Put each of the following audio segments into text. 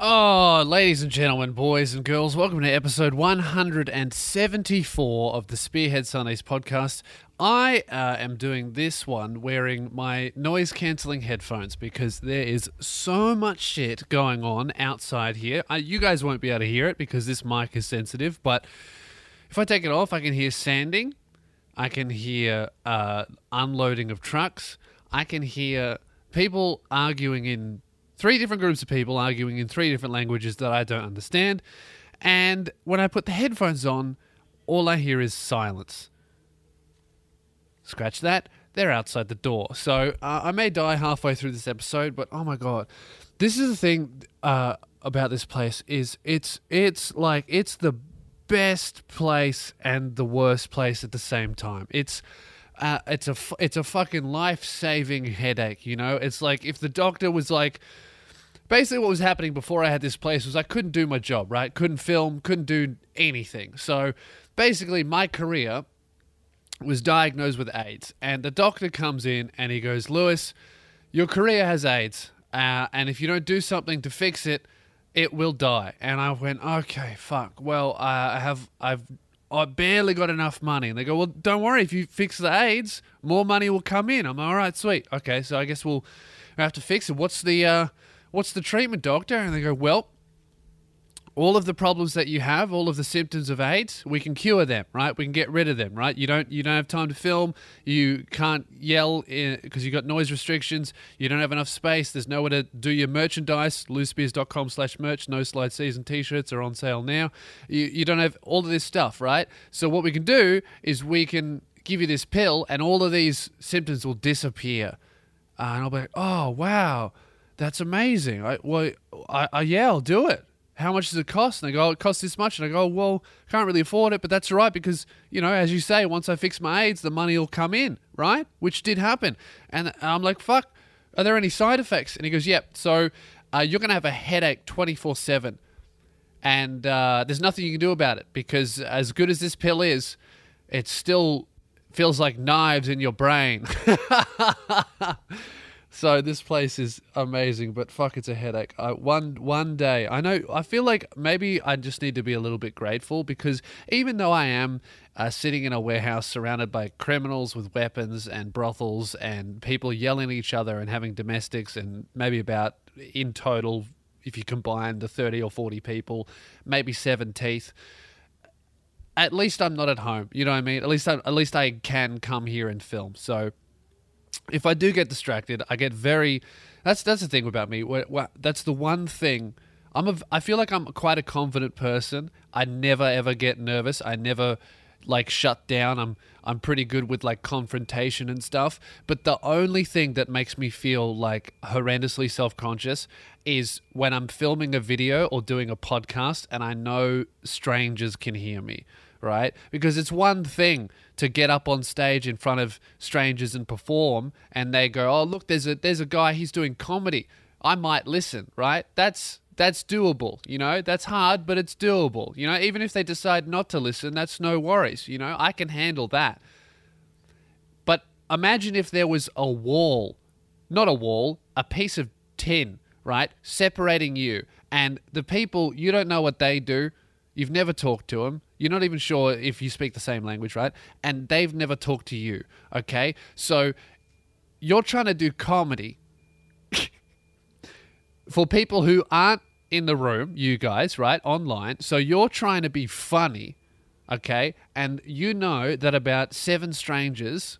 Oh, ladies and gentlemen, boys and girls, welcome to episode 174 of the Spearhead Sundays podcast. I uh, am doing this one wearing my noise cancelling headphones because there is so much shit going on outside here. Uh, you guys won't be able to hear it because this mic is sensitive, but if I take it off, I can hear sanding, I can hear uh, unloading of trucks, I can hear people arguing in three different groups of people arguing in three different languages that I don't understand. And when I put the headphones on, all I hear is silence. Scratch that. They're outside the door. So uh, I may die halfway through this episode, but oh my god, this is the thing uh, about this place is it's it's like it's the best place and the worst place at the same time. It's uh, it's a it's a fucking life saving headache. You know, it's like if the doctor was like, basically what was happening before I had this place was I couldn't do my job. Right, couldn't film, couldn't do anything. So basically, my career was diagnosed with AIDS, and the doctor comes in and he goes, Lewis, your career has AIDS, uh, and if you don't do something to fix it, it will die. And I went, okay, fuck. Well, I have I've I barely got enough money. And they go, well, don't worry. If you fix the AIDS, more money will come in. I'm all right, sweet. Okay, so I guess we'll have to fix it. What's the uh, what's the treatment, doctor? And they go, well, all of the problems that you have, all of the symptoms of AIDS, we can cure them, right? We can get rid of them, right? You don't you don't have time to film, you can't yell because you've got noise restrictions, you don't have enough space, there's nowhere to do your merchandise, lewisspears.com slash merch, no slide season t-shirts are on sale now. You, you don't have all of this stuff, right? So what we can do is we can give you this pill and all of these symptoms will disappear. Uh, and I'll be like, oh, wow, that's amazing. I, well, I, I, yeah, I'll do it how much does it cost? And they go, oh, it costs this much. And I go, well, can't really afford it, but that's all right because, you know, as you say, once I fix my AIDS, the money will come in, right? Which did happen. And I'm like, fuck, are there any side effects? And he goes, yep. So uh, you're going to have a headache 24 7. And uh, there's nothing you can do about it because as good as this pill is, it still feels like knives in your brain. So this place is amazing, but fuck, it's a headache. I, one one day, I know. I feel like maybe I just need to be a little bit grateful because even though I am uh, sitting in a warehouse surrounded by criminals with weapons and brothels and people yelling at each other and having domestics and maybe about in total, if you combine the thirty or forty people, maybe seven teeth. At least I'm not at home. You know what I mean? At least I, at least I can come here and film. So if I do get distracted, I get very. That's that's the thing about me. That's the one thing. I'm a. I feel like I'm quite a confident person. I never ever get nervous. I never like shut down. I'm I'm pretty good with like confrontation and stuff. But the only thing that makes me feel like horrendously self conscious is when I'm filming a video or doing a podcast and I know strangers can hear me right? Because it's one thing to get up on stage in front of strangers and perform and they go, "Oh, look, there's a there's a guy he's doing comedy. I might listen," right? That's that's doable, you know? That's hard, but it's doable. You know, even if they decide not to listen, that's no worries, you know? I can handle that. But imagine if there was a wall, not a wall, a piece of tin, right? Separating you and the people you don't know what they do You've never talked to them. You're not even sure if you speak the same language, right? And they've never talked to you. Okay? So you're trying to do comedy for people who aren't in the room, you guys, right? Online. So you're trying to be funny, okay? And you know that about seven strangers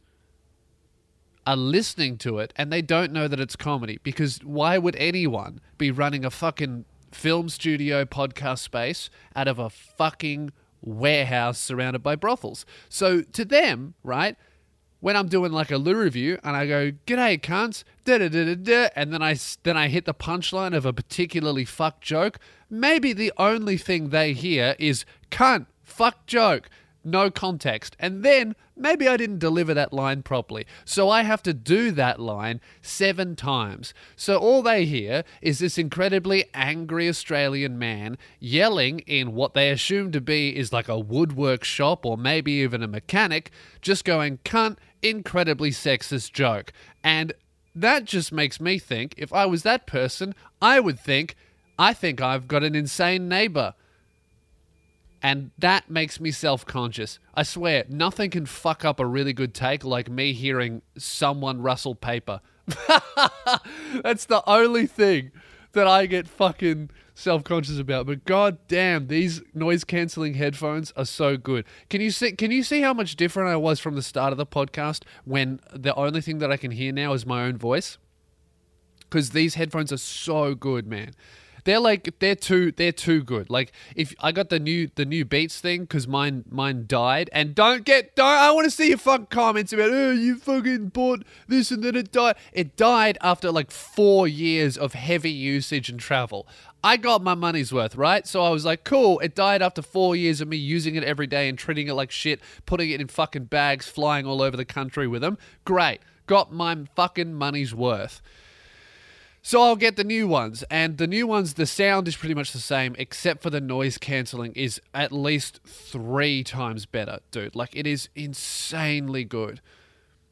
are listening to it and they don't know that it's comedy because why would anyone be running a fucking film studio podcast space out of a fucking warehouse surrounded by brothels. So to them, right, when I'm doing like a Lou review and I go, "G'day, cunts," da da da da da, and then I then I hit the punchline of a particularly fuck joke. Maybe the only thing they hear is "cunt," "fuck joke," no context. And then maybe I didn't deliver that line properly. So I have to do that line seven times. So all they hear is this incredibly angry Australian man yelling in what they assume to be is like a woodwork shop or maybe even a mechanic, just going, cunt, incredibly sexist joke. And that just makes me think if I was that person, I would think, I think I've got an insane neighbor. And that makes me self conscious. I swear, nothing can fuck up a really good take like me hearing someone rustle paper. That's the only thing that I get fucking self conscious about. But god damn, these noise cancelling headphones are so good. Can you see can you see how much different I was from the start of the podcast when the only thing that I can hear now is my own voice? Because these headphones are so good, man. They're like they're too they're too good. Like if I got the new the new Beats thing because mine mine died and don't get don't I want to see your fucking comments about oh you fucking bought this and then it died. It died after like four years of heavy usage and travel. I got my money's worth, right? So I was like, cool. It died after four years of me using it every day and treating it like shit, putting it in fucking bags, flying all over the country with them. Great. Got my fucking money's worth. So I'll get the new ones, and the new ones, the sound is pretty much the same, except for the noise cancelling is at least three times better, dude. Like it is insanely good,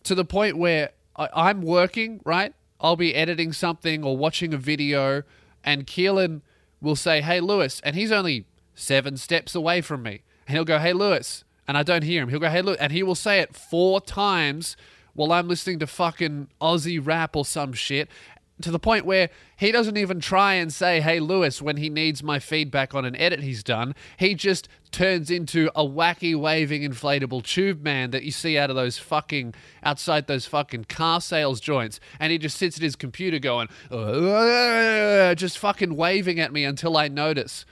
to the point where I, I'm working right. I'll be editing something or watching a video, and Keelan will say, "Hey, Lewis," and he's only seven steps away from me, and he'll go, "Hey, Lewis," and I don't hear him. He'll go, "Hey, Lewis," and he will say it four times while I'm listening to fucking Aussie rap or some shit to the point where he doesn't even try and say, Hey, Lewis, when he needs my feedback on an edit he's done. He just turns into a wacky, waving, inflatable tube man that you see out of those fucking, outside those fucking car sales joints. And he just sits at his computer going, just fucking waving at me until I notice.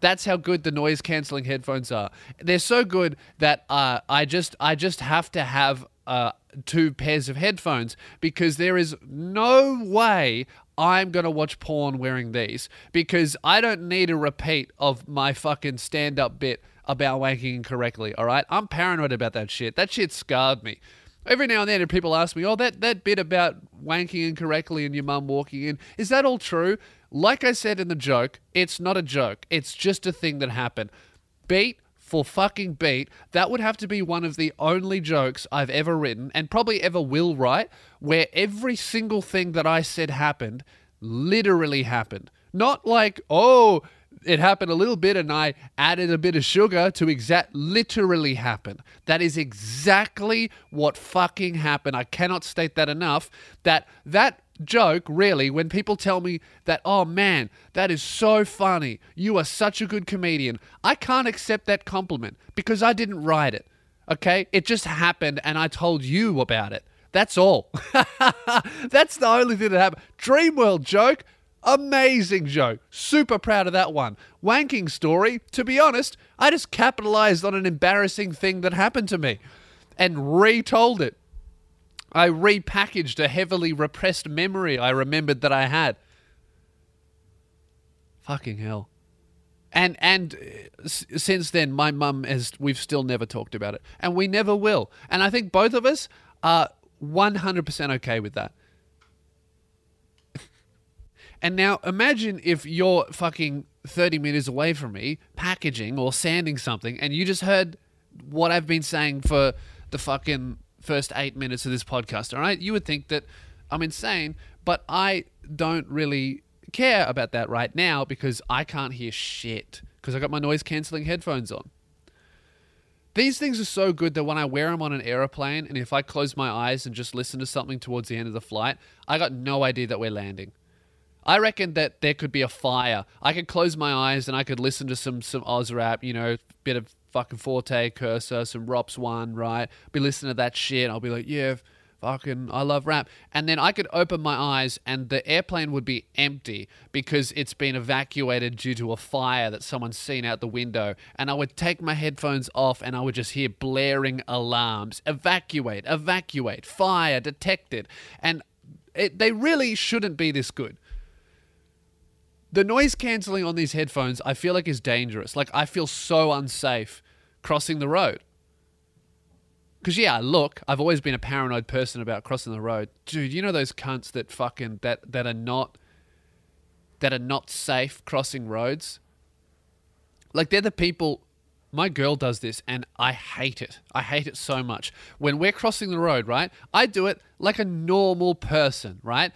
That's how good the noise canceling headphones are. They're so good that uh, I just I just have to have uh, two pairs of headphones because there is no way I'm going to watch porn wearing these because I don't need a repeat of my fucking stand up bit about wanking incorrectly, all right? I'm paranoid about that shit. That shit scarred me. Every now and then, people ask me, oh, that, that bit about wanking incorrectly and your mum walking in, is that all true? Like I said in the joke, it's not a joke. It's just a thing that happened. Beat for fucking beat, that would have to be one of the only jokes I've ever written and probably ever will write where every single thing that I said happened literally happened. Not like, oh, it happened a little bit and I added a bit of sugar to exact literally happen. That is exactly what fucking happened. I cannot state that enough. That that joke, really, when people tell me that, oh man, that is so funny, you are such a good comedian, I can't accept that compliment because I didn't write it. Okay? It just happened and I told you about it. That's all. That's the only thing that happened. Dreamworld joke, amazing joke. Super proud of that one. Wanking story, to be honest, I just capitalized on an embarrassing thing that happened to me and retold it. I repackaged a heavily repressed memory I remembered that I had. Fucking hell. And and uh, since then, my mum has. We've still never talked about it, and we never will. And I think both of us are one hundred percent okay with that. and now imagine if you're fucking thirty meters away from me, packaging or sanding something, and you just heard what I've been saying for the fucking first eight minutes of this podcast, all right? You would think that I'm insane, but I don't really care about that right now because I can't hear shit because I got my noise cancelling headphones on. These things are so good that when I wear them on an aeroplane and if I close my eyes and just listen to something towards the end of the flight, I got no idea that we're landing. I reckon that there could be a fire. I could close my eyes and I could listen to some some Oz rap, you know, bit of fucking Forte, Kerser, some Rops One, right? Be listening to that shit. I'll be like, yeah, fucking, I love rap. And then I could open my eyes and the airplane would be empty because it's been evacuated due to a fire that someone's seen out the window. And I would take my headphones off and I would just hear blaring alarms evacuate, evacuate, fire detected. And it, they really shouldn't be this good the noise cancelling on these headphones I feel like is dangerous. Like I feel so unsafe crossing the road. Cause yeah, look, I've always been a paranoid person about crossing the road. Dude, you know those cunts that fucking that that are not that are not safe crossing roads? Like they're the people my girl does this and I hate it. I hate it so much. When we're crossing the road, right? I do it like a normal person, right?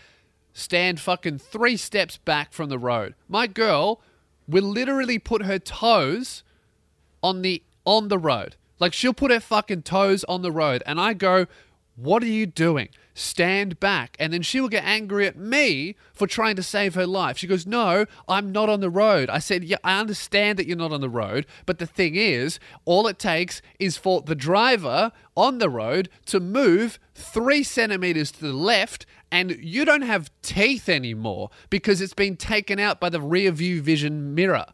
stand fucking three steps back from the road. My girl will literally put her toes on the on the road. Like she'll put her fucking toes on the road and I go, "What are you doing? Stand back." And then she will get angry at me for trying to save her life. She goes, "No, I'm not on the road." I said, "Yeah, I understand that you're not on the road, but the thing is, all it takes is for the driver on the road to move 3 centimeters to the left and you don't have teeth anymore because it's been taken out by the rear view vision mirror."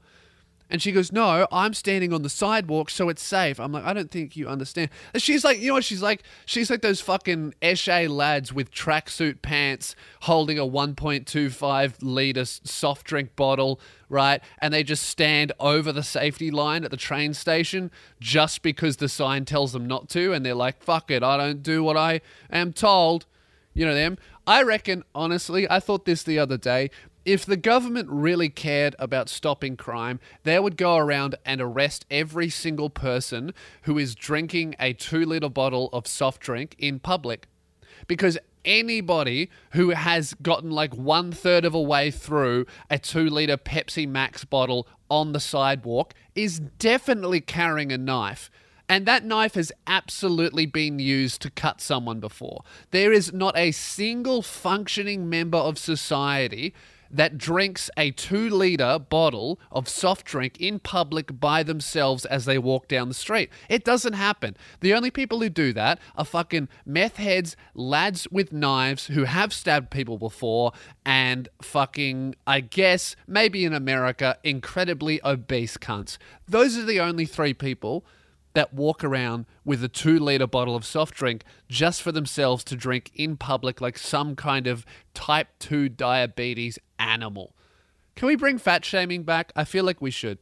And she goes, No, I'm standing on the sidewalk, so it's safe. I'm like, I don't think you understand. And she's like, You know what? She's like, she's like those fucking eshay lads with tracksuit pants holding a 1.25 litre soft drink bottle, right? And they just stand over the safety line at the train station just because the sign tells them not to. And they're like, Fuck it, I don't do what I am told. You know them. I reckon, honestly, I thought this the other day if the government really cared about stopping crime, they would go around and arrest every single person who is drinking a two litre bottle of soft drink in public. Because anybody who has gotten like one third of a way through a two litre Pepsi Max bottle on the sidewalk is definitely carrying a knife. And that knife has absolutely been used to cut someone before. There is not a single functioning member of society that drinks a two litre bottle of soft drink in public by themselves as they walk down the street. It doesn't happen. The only people who do that are fucking meth heads, lads with knives who have stabbed people before, and fucking, I guess, maybe in America, incredibly obese cunts. Those are the only three people that walk around with a two liter bottle of soft drink just for themselves to drink in public like some kind of type 2 diabetes animal. Can we bring fat shaming back? I feel like we should.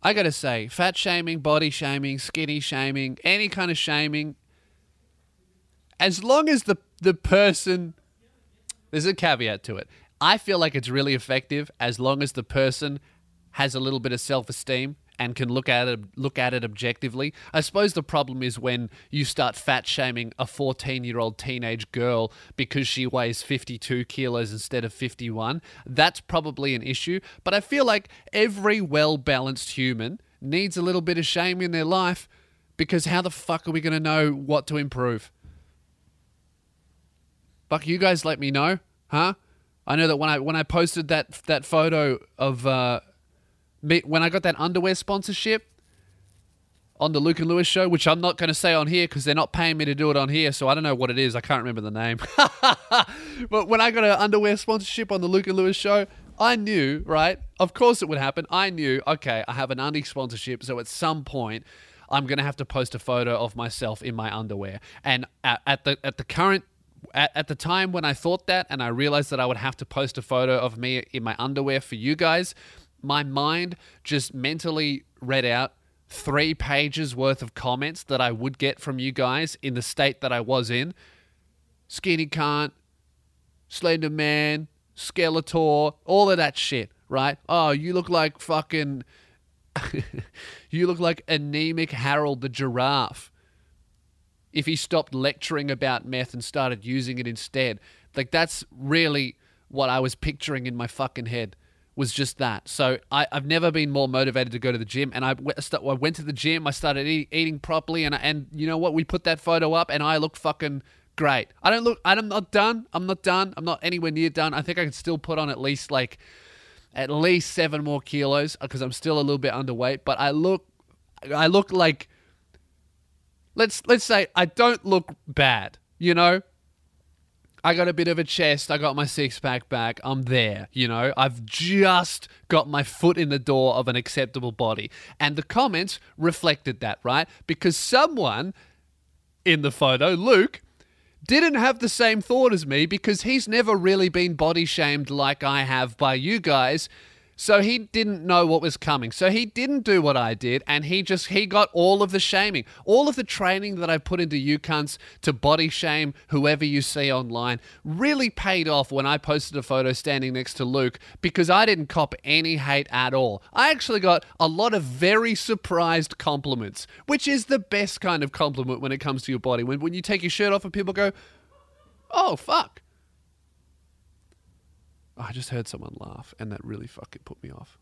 I gotta say, fat shaming, body shaming, skinny shaming, any kind of shaming, as long as the, the person, there's a caveat to it. I feel like it's really effective as long as the person has a little bit of self-esteem and can look at it look at it objectively. I suppose the problem is when you start fat shaming a 14-year-old teenage girl because she weighs 52 kilos instead of 51. That's probably an issue, but I feel like every well-balanced human needs a little bit of shame in their life because how the fuck are we going to know what to improve? Fuck you guys let me know, huh? I know that when I when I posted that that photo of uh, when I got that underwear sponsorship on the Luke and Lewis show, which I'm not going to say on here because they're not paying me to do it on here, so I don't know what it is. I can't remember the name. but when I got an underwear sponsorship on the Luke and Lewis show, I knew, right? Of course it would happen. I knew, okay, I have an undie sponsorship, so at some point I'm going to have to post a photo of myself in my underwear. And at, at the at the current at, at the time when I thought that and I realized that I would have to post a photo of me in my underwear for you guys, my mind just mentally read out three pages worth of comments that I would get from you guys in the state that I was in. Skinny cunt, Slender Man, Skeletor, all of that shit, right? Oh, you look like fucking. you look like anemic Harold the giraffe. If he stopped lecturing about meth and started using it instead. Like, that's really what I was picturing in my fucking head was just that. So I, have never been more motivated to go to the gym. And I, I went to the gym. I started eat, eating properly, and and you know what? We put that photo up, and I look fucking great. I don't look. I'm not done. I'm not done. I'm not anywhere near done. I think I can still put on at least like at least seven more kilos uh, because I'm still a little bit underweight. But I look, I look like. Let's let's say I don't look bad. You know, I got a bit of a chest. I got my six pack back. I'm there. You know, I've just got my foot in the door of an acceptable body. And the comments reflected that, right? Because someone in the photo, Luke, didn't have the same thought as me because he's never really been body shamed like I have by you guys. So he didn't know what was coming. So he didn't do what I did, and he just he got all of the shaming, all of the training that I put into you cunts to body shame whoever you see online really paid off when I posted a photo standing next to Luke because I didn't cop any hate at all. I actually got a lot of very surprised compliments, which is the best kind of compliment when it comes to your body. When when you take your shirt off and people go, Oh, fuck. I just heard someone laugh, and that really fucking put me off.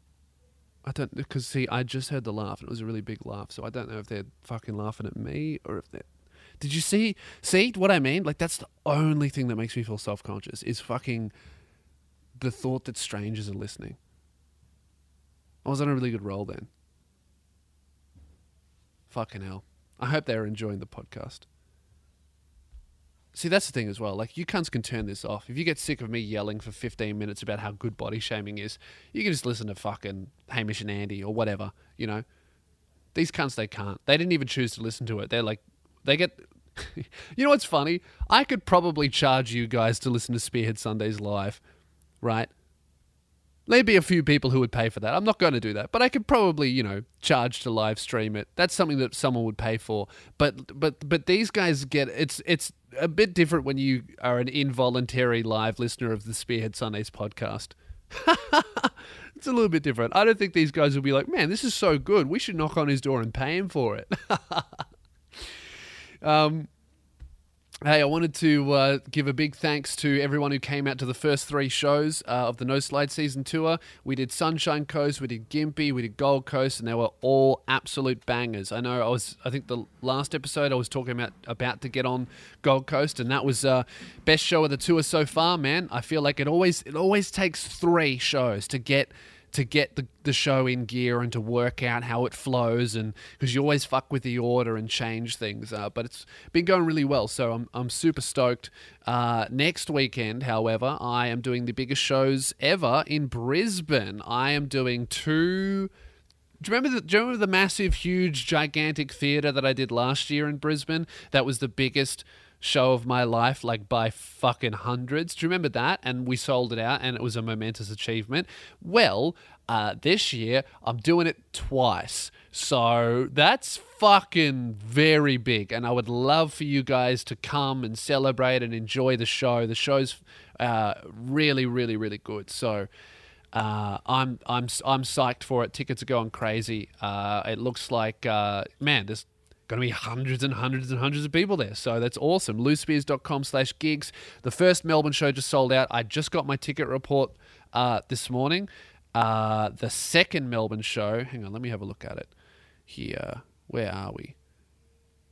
I don't because see, I just heard the laugh, and it was a really big laugh. So I don't know if they're fucking laughing at me or if they're. Did you see see what I mean? Like that's the only thing that makes me feel self conscious is fucking the thought that strangers are listening. I was on a really good roll then. Fucking hell. I hope they're enjoying the podcast. See, that's the thing as well. Like, you cunts can turn this off. If you get sick of me yelling for 15 minutes about how good body shaming is, you can just listen to fucking Hamish and Andy or whatever, you know? These cunts, they can't. They didn't even choose to listen to it. They're like, they get. you know what's funny? I could probably charge you guys to listen to Spearhead Sundays live, right? Maybe a few people who would pay for that. I'm not going to do that, but I could probably, you know, charge to live stream it. That's something that someone would pay for. But but but these guys get it's it's a bit different when you are an involuntary live listener of the Spearhead Sundays podcast. it's a little bit different. I don't think these guys will be like, "Man, this is so good. We should knock on his door and pay him for it." um Hey, I wanted to uh, give a big thanks to everyone who came out to the first three shows uh, of the No Slide Season Tour. We did Sunshine Coast, we did Gympie, we did Gold Coast, and they were all absolute bangers. I know I was, I think the last episode I was talking about about to get on Gold Coast, and that was uh, best show of the tour so far. Man, I feel like it always it always takes three shows to get to get the, the show in gear and to work out how it flows and because you always fuck with the order and change things uh, but it's been going really well. So i'm, I'm super stoked. Uh, next weekend however i am doing the biggest shows ever in brisbane. I am doing two do you remember the, do you remember the massive, huge, gigantic theatre that I did last year in Brisbane? That was the biggest show of my life, like by fucking hundreds. Do you remember that? And we sold it out, and it was a momentous achievement. Well, uh, this year I'm doing it twice, so that's fucking very big. And I would love for you guys to come and celebrate and enjoy the show. The show's uh, really, really, really good. So. Uh, I'm I'm I'm psyched for it. Tickets are going crazy. Uh, it looks like uh, man, there's going to be hundreds and hundreds and hundreds of people there. So that's awesome. lewisspears.com slash gigs. The first Melbourne show just sold out. I just got my ticket report uh, this morning. Uh, the second Melbourne show, hang on, let me have a look at it here. Where are we?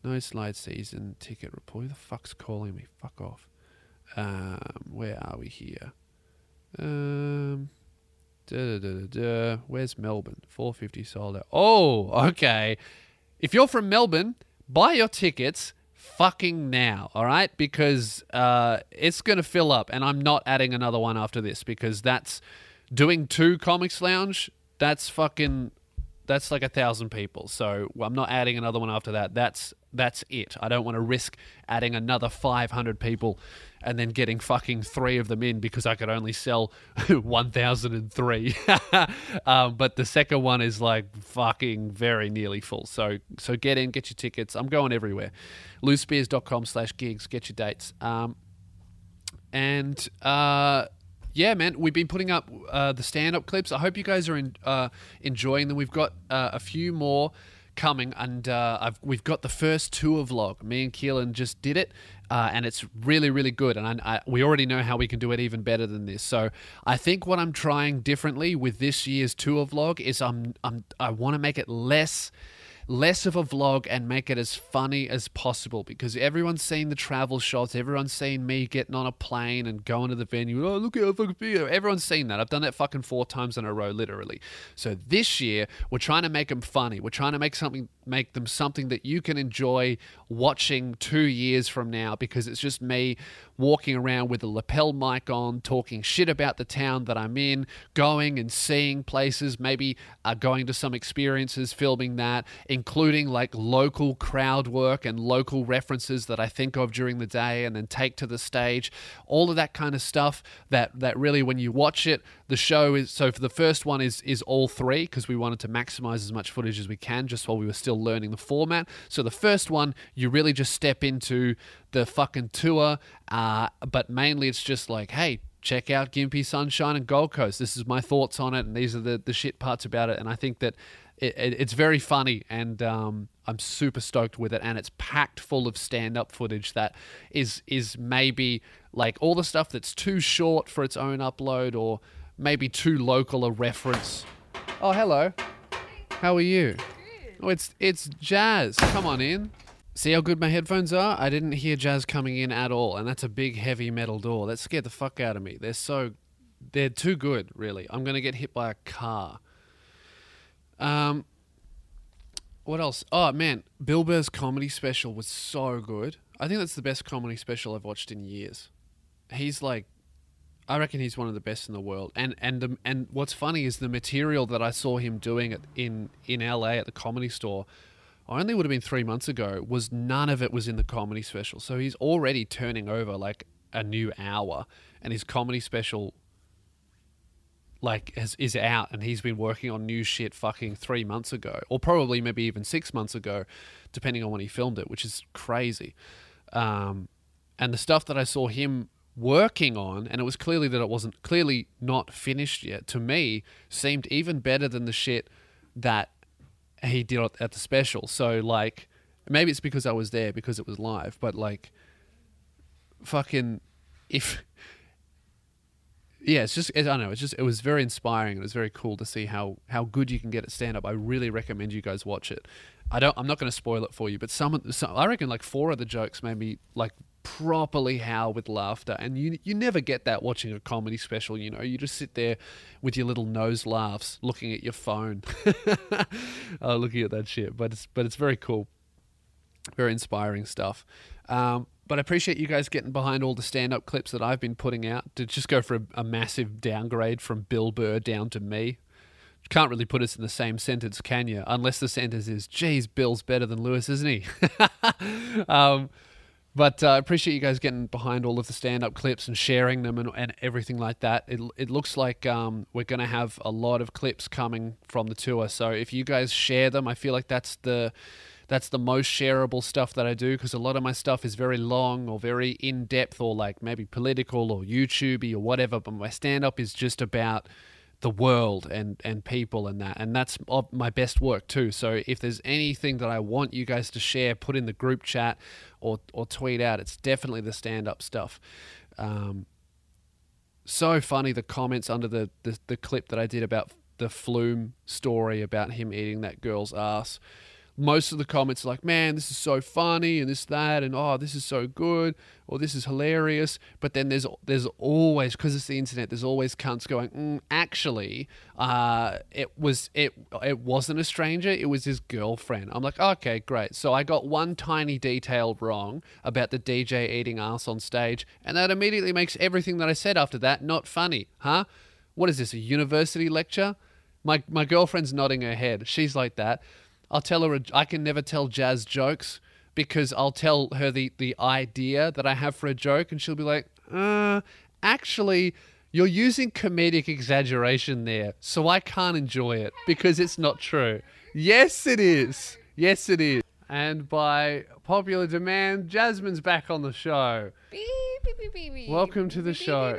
No slide season ticket report. Who the fuck's calling me? Fuck off. Um, where are we here? Um, da, da, da, da, Where's Melbourne? 450 sold out. Oh, okay. If you're from Melbourne, buy your tickets fucking now, all right? Because uh, it's going to fill up, and I'm not adding another one after this because that's doing two Comics Lounge. That's fucking. That's like a thousand people. So I'm not adding another one after that. That's that's it. I don't want to risk adding another 500 people and then getting fucking three of them in because I could only sell 1,003. um, but the second one is like fucking very nearly full. So so get in, get your tickets. I'm going everywhere. lewisspears.com slash gigs. Get your dates. Um, and uh, yeah, man, we've been putting up uh, the stand-up clips. I hope you guys are in, uh, enjoying them. We've got uh, a few more coming, and uh, we've got the first tour vlog. Me and Keelan just did it, uh, and it's really, really good. And I, I, we already know how we can do it even better than this. So I think what I'm trying differently with this year's tour vlog is I'm, I'm I want to make it less less of a vlog and make it as funny as possible because everyone's seen the travel shots. Everyone's seen me getting on a plane and going to the venue. Oh, look at how fucking big. Everyone's seen that. I've done that fucking four times in a row, literally. So this year, we're trying to make them funny. We're trying to make something, make them something that you can enjoy watching two years from now because it's just me walking around with a lapel mic on, talking shit about the town that I'm in, going and seeing places, maybe uh, going to some experiences, filming that, including like local crowd work and local references that I think of during the day and then take to the stage. All of that kind of stuff that, that really, when you watch it, the show is so for the first one is is all three because we wanted to maximize as much footage as we can just while we were still learning the format. So the first one, you really just step into the fucking tour, uh, but mainly it's just like, hey, check out Gympie Sunshine and Gold Coast. This is my thoughts on it, and these are the, the shit parts about it. And I think that it, it, it's very funny, and um, I'm super stoked with it. And it's packed full of stand-up footage that is is maybe like all the stuff that's too short for its own upload, or maybe too local a reference. Oh, hello. How are you? Oh, it's it's Jazz. Come on in. See how good my headphones are? I didn't hear Jazz coming in at all, and that's a big heavy metal door. That scared the fuck out of me. They're so they're too good, really. I'm gonna get hit by a car. Um what else? Oh man, Bill Burr's comedy special was so good. I think that's the best comedy special I've watched in years. He's like I reckon he's one of the best in the world. And and the, and what's funny is the material that I saw him doing at, in in LA at the comedy store. Only would have been three months ago. Was none of it was in the comedy special. So he's already turning over like a new hour, and his comedy special like has, is out, and he's been working on new shit fucking three months ago, or probably maybe even six months ago, depending on when he filmed it, which is crazy. Um, and the stuff that I saw him working on, and it was clearly that it wasn't clearly not finished yet. To me, seemed even better than the shit that he did at the special. So like, maybe it's because I was there because it was live, but like, fucking, if. Yeah, it's just I don't know. It's just it was very inspiring. It was very cool to see how how good you can get at stand up. I really recommend you guys watch it. I don't. I'm not going to spoil it for you, but some, some I reckon like four of the jokes made me like properly howl with laughter, and you you never get that watching a comedy special. You know, you just sit there with your little nose laughs, looking at your phone, uh, looking at that shit. But it's but it's very cool, very inspiring stuff. Um, but I appreciate you guys getting behind all the stand-up clips that I've been putting out to just go for a, a massive downgrade from Bill Burr down to me can't really put us in the same sentence, can you? Unless the sentence is, geez, Bill's better than Lewis, isn't he? um, but I uh, appreciate you guys getting behind all of the stand up clips and sharing them and, and everything like that. It, it looks like um, we're going to have a lot of clips coming from the tour. So if you guys share them, I feel like that's the. That's the most shareable stuff that I do because a lot of my stuff is very long or very in depth or like maybe political or YouTubey or whatever. But my stand up is just about the world and and people and that and that's my best work too. So if there's anything that i want you guys to share put in the group chat or or tweet out. It's definitely the stand up stuff. Um, so funny the comments under the, the the clip that i did about the flume story about him eating that girl's ass most of the comments are like, man, this is so funny and this, that, and oh, this is so good or this is hilarious. But then there's there's always, because it's the internet, there's always cunts going, mm, actually, uh, it was it it wasn't a stranger, it was his girlfriend. I'm like, okay, great. So I got one tiny detail wrong about the DJ eating ass on stage, and that immediately makes everything that I said after that not funny, huh? What is this, a university lecture? My my girlfriend's nodding her head. She's like that. I'll tell her, a, I can never tell Jazz jokes because I'll tell her the, the idea that I have for a joke and she'll be like, uh, actually, you're using comedic exaggeration there, so I can't enjoy it because it's not true. Yes, it is. Yes, it is. And by popular demand, Jasmine's back on the show. Welcome to the show.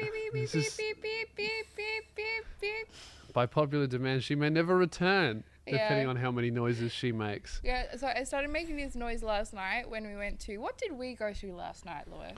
By popular demand, she may never return depending yeah. on how many noises she makes. Yeah, so I started making this noise last night when we went to. What did we go to last night, Lewis?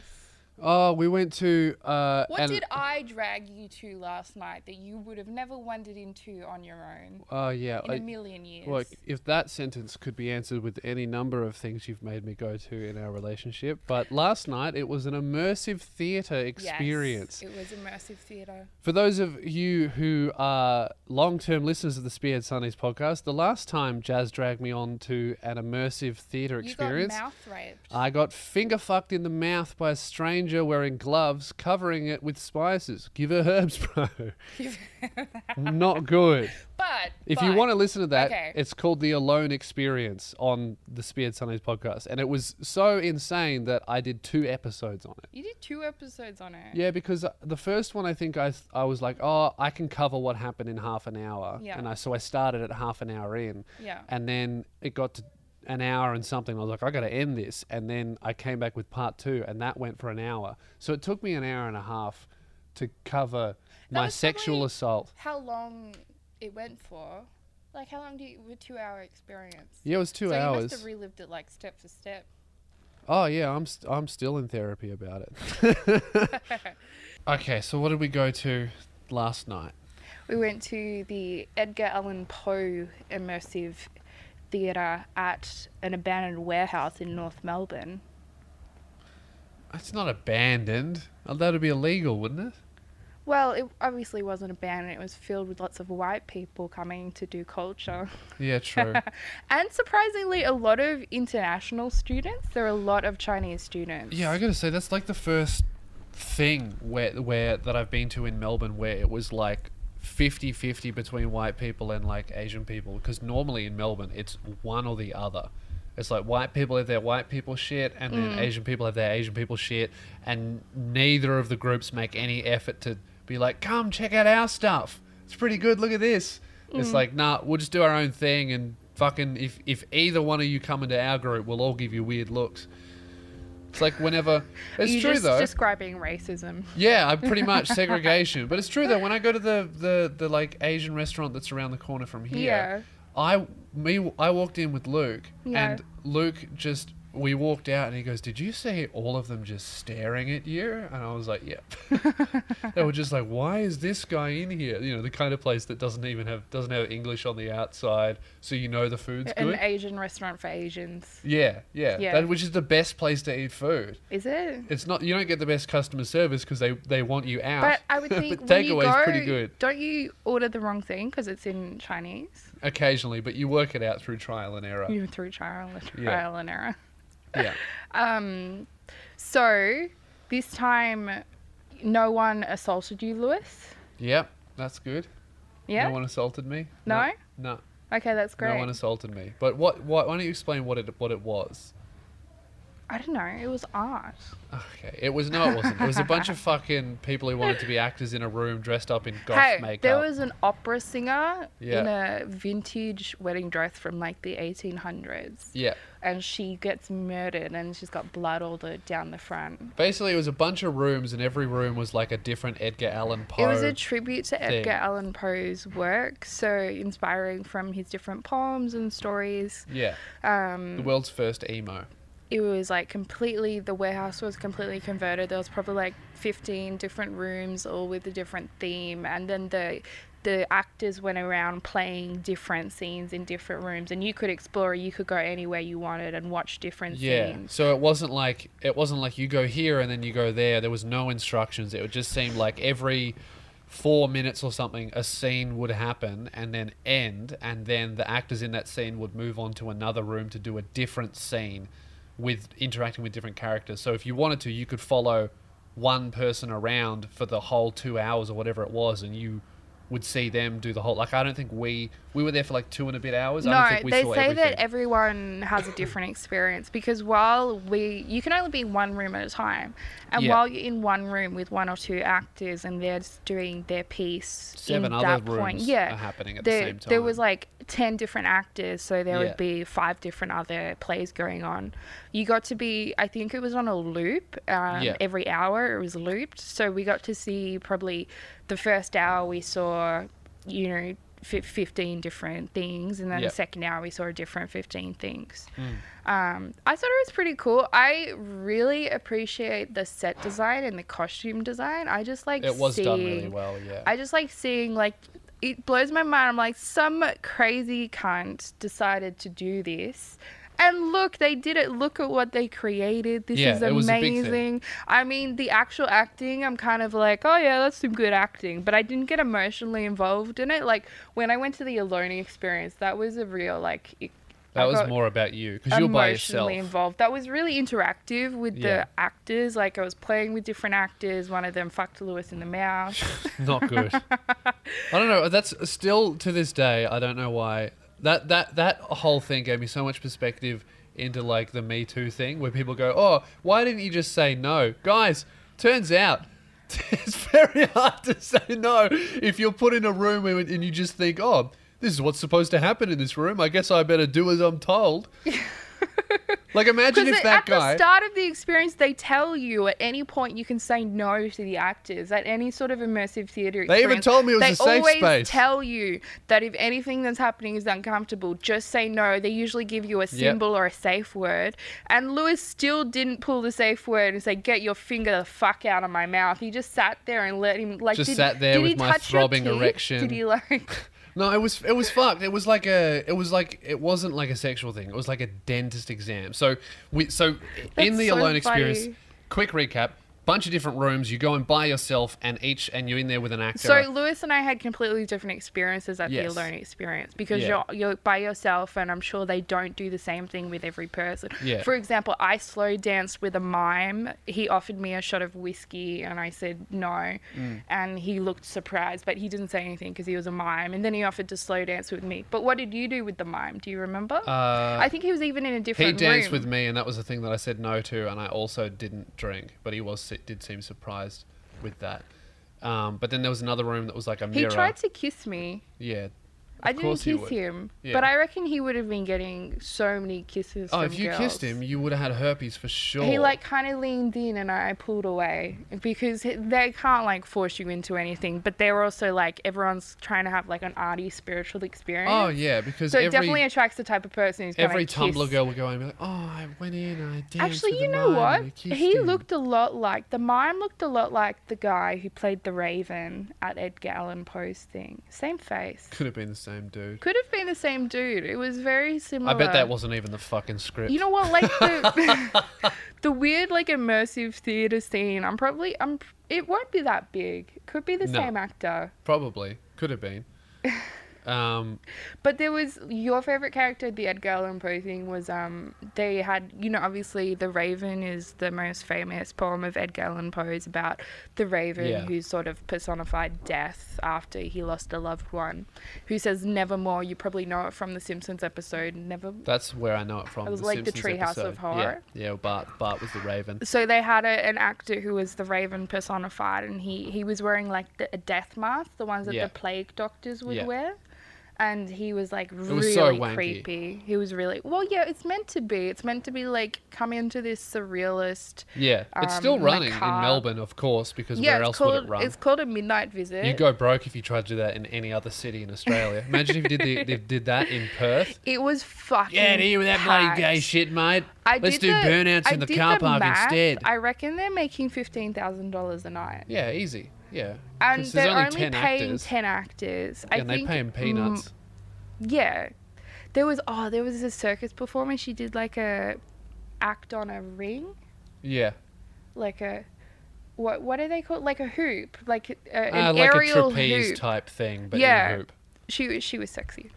Oh, we went to. Uh, what did I drag you to last night that you would have never wandered into on your own? Oh, yeah. In I, a million years. Look, if that sentence could be answered with any number of things you've made me go to in our relationship. But last night, it was an immersive theatre experience. Yes, it was immersive theatre. For those of you who are long term listeners of the Spearhead Sundays podcast, the last time Jazz dragged me on to an immersive theatre experience, you got mouth raped. I got finger fucked in the mouth by a stranger stranger wearing gloves covering it with spices. Give her herbs, bro. Not good. But if but, you want to listen to that, okay. it's called the Alone Experience on the Spearhead Sundays podcast, and it was so insane that I did two episodes on it. You did two episodes on it. Yeah, because uh, the first one I think I I was like, oh, I can cover what happened in half an hour. Yeah. And I so I started at half an hour in. Yeah. And then it got to an hour and something. I was like, I got to end this. And then I came back with part two, and that went for an hour. So it took me an hour and a half to cover That my sexual assault. How long it went for? Like how long do you with two hour experience? Yeah, it was two so you hours. must have relived it like step for step. Oh yeah, I'm st- I'm still in therapy about it. okay, so what did we go to last night? We went to the Edgar Allan Poe immersive theatre at an abandoned warehouse in North Melbourne. It's not abandoned. That would be illegal, wouldn't it? Well, it obviously wasn't abandoned. It was filled with lots of white people coming to do culture. Yeah, true. and surprisingly, a lot of international students. There are a lot of Chinese students. yeah, I gotta say that's like the first thing where where that I've been to in Melbourne where it was like 50-50 between white people and like Asian people. Because normally in Melbourne it's one or the other. It's like white people have their white people shit, and then mm. Asian people have their Asian people shit, and neither of the groups make any effort to be like, "Come check out our stuff. It's pretty good. Look at this." It's mm. like, nah, we'll just do our own thing, and fucking if if either one of you come into our group, we'll all give you weird looks. It's like whenever it's You're true just though. describing racism. Yeah, I'm pretty much segregation, but it's true though. When I go to the the the like Asian restaurant that's around the corner from here, Yeah. I me I walked in with Luke, Yeah. and Luke just we walked out, and he goes, "Did you see all of them just staring at you?" And I was like, "Yep." they were just like, "Why is this guy in here?" You know, the kind of place that doesn't even have doesn't have English on the outside, so you know the food's good. An good. Asian restaurant for Asians. yeah, yeah, Yeah. That, which is the best place to eat food. Is it? It's not you don't get the best customer service because they they want you out. But I would think but when you takeaway's go, pretty good don't you order the wrong thing because it's in Chinese? occasionally, but you work it out through trial and error. You through trial, Yeah. trial and error. Yeah, Um, so this time, no one assaulted you, Lewis. yep, that's good. Yeah. No one assaulted me. No? no, okay, that's great. no one assaulted me. But what? What? Why don't you explain what it what it was? I don't know. It was art. Okay, it was no, it wasn't. It was a bunch of fucking people who wanted to be actors in a room dressed up in goth hey, makeup. there was an opera singer in a vintage wedding dress from like the 1800s, yeah, and she gets murdered, and she's got blood all the, down the front. basically, it was a bunch of rooms, and every room was like a different Edgar Allan Poe. It was a tribute to thing. Edgar Allan Poe's work, so inspiring from his different poems and stories. yeah, Um, the world's first emo. It was like completely the warehouse was completely converted there was probably like 15 different rooms all with a different theme and then the the actors went around playing different scenes in different rooms and you could explore you could go anywhere you wanted and watch different Yeah. scenes So it wasn't like it wasn't like you go here and then you go there. There was no instructions. It would just seem like every four minutes or something, a scene would happen and then end, and then the actors in that scene would move on to another room to do a different scene with interacting with different characters. So if you wanted to, you could follow one person around for the whole two hours or whatever it was, and you would see them do the whole. Like I don't think we we were there for like two and a bit hours. I don't no, think we they say everything. that everyone has a different experience because while we, you can only be in one room at a time, and Yeah. while you're in one room with one or two actors and they're just doing their piece Seven in other that rooms point, yeah, are happening at the there, same time. there was like ten different actors, so there Yeah. would be five different other plays going on. You got to be, I think it was on a loop. Um, Yeah. Every hour it was looped, so we got to see probably the first hour we saw, you know. Fif- 15 different things and then Yeah. the second hour we saw a different 15 things Mm. um, i thought it was pretty cool i really appreciate the set design and the costume design i just like It was seeing, done really well, yeah. i just like seeing like it blows my mind i'm like some crazy cunt decided to do this and look, they did it. Look at what they created. This Yeah, is it was big thing. amazing. I mean, the actual acting, I'm kind of like, oh yeah, that's some good acting, but I didn't get emotionally involved in it. Like when I went to the Alone experience, that was a real like. it- that I was more about you because you're by yourself. emotionally involved. That was really interactive with Yeah. the actors. Like I was playing with different actors. One of them fucked Lewis in the mouth. Not good. I don't know. That's still to this day. I don't know why that that that whole thing gave me so much perspective into like the Me Too thing, where people go, "Oh, why didn't you just say no, guys?" Turns out. It's very hard to say no if you're put in a room and you just think, "Oh, this is what's supposed to happen in this room. I guess I better do as I'm told." Like, imagine if that at guy. At the start of the experience, they tell you at any point you can say no to the actors at any sort of immersive theater. They even told me it was they a safe always space. tell you that if anything that's happening is uncomfortable, just say no. They usually give you a symbol or a safe word. And Lewis still didn't pull the safe word and say, "Get your finger the fuck out of my mouth." He just sat there and let him like. Just did, sat there did with he my touch throbbing erection. Did he like? No, it was it was fucked. It was like a it was like it wasn't like a sexual thing. It was like a dentist exam. So we so in the so alone experience. Quick recap: bunch of different rooms. You go in by yourself, and each and you're in there with an actor. So Lewis and I had completely different experiences at Yes. the alone experience because Yeah. you're you're by yourself, and I'm sure they don't do the same thing with every person. Yeah. For example, I slow danced with a mime. He offered me a shot of whiskey, and I said no, Mm. and he looked surprised, but he didn't say anything because he was a mime. And then he offered to slow dance with me. But what did you do with the mime? Do you remember? uh, I think he was even in a different. he danced room. with me, and that was the thing that I said no to. And I also didn't drink, but he was did seem surprised with that. Um, but then there was another room that was like a mirror. He tried to kiss me. yeah. I didn't he kiss would. him, Yeah. but I reckon he would have been getting so many kisses. Oh, if you kissed him, you would have had herpes for sure. He like kind of leaned in and I pulled away because they can't like force you into anything, but they're also like everyone's trying to have like an arty spiritual experience. Oh yeah, because so it definitely attracts the type of person who's kiss. every. Tumblr girl would go and be like, "Oh, I went in I danced." Actually, you know what? and I kissed He him." looked a lot like the mime looked a lot like the guy who played the Raven at Edgar Allan Poe's thing. Same face. Could have been the same dude. Could have been the same dude. It was very similar. I bet that wasn't even the fucking script. You know what? Like the the weird like immersive theater scene. I'm probably I'm. It won't be that big. Could be the No. same actor. Probably could have been. Um, But there was your favorite character, the Edgar Allan Poe thing was um they had you know obviously the Raven is the most famous poem of Edgar Allan Poe's about the Raven Yeah. who sort of personified death after he lost a loved one, who says nevermore. You probably know it from the Simpsons episode Never. that's where I know it from. It was the like the Simpsons Treehouse of. Horror. Yeah, yeah. Bart, Bart was the Raven. So they had a, an actor who was the Raven personified, and he he was wearing like the, a death mask, the ones that Yeah. the plague doctors would wear. And he was like was really so creepy. He was really well, yeah. It's meant to be. It's meant to be like come into this surrealist. Yeah, it's Um, still running in. Melbourne, of course, because yeah, where else called would it run? it's called a midnight visit. You go broke if you tried to do that in any other city in Australia. Imagine if you did the, did, did that in Perth. It was fucking. Get here with that bloody gay shit, mate. I Let's do the- burnouts I in the car park math. instead. I reckon they're making fifteen thousand dollars a night. Yeah, easy. Yeah. And they're only only, 10 paying actors. ten actors. I and they think, pay him peanuts. mm, Yeah. There was oh, there was a circus performer. She did like a act on a ring, yeah. like a what what are they called? Like a hoop, like a, an Uh, like a aerial trapeze hoop. type thing, but Yeah. in a hoop. She she was sexy.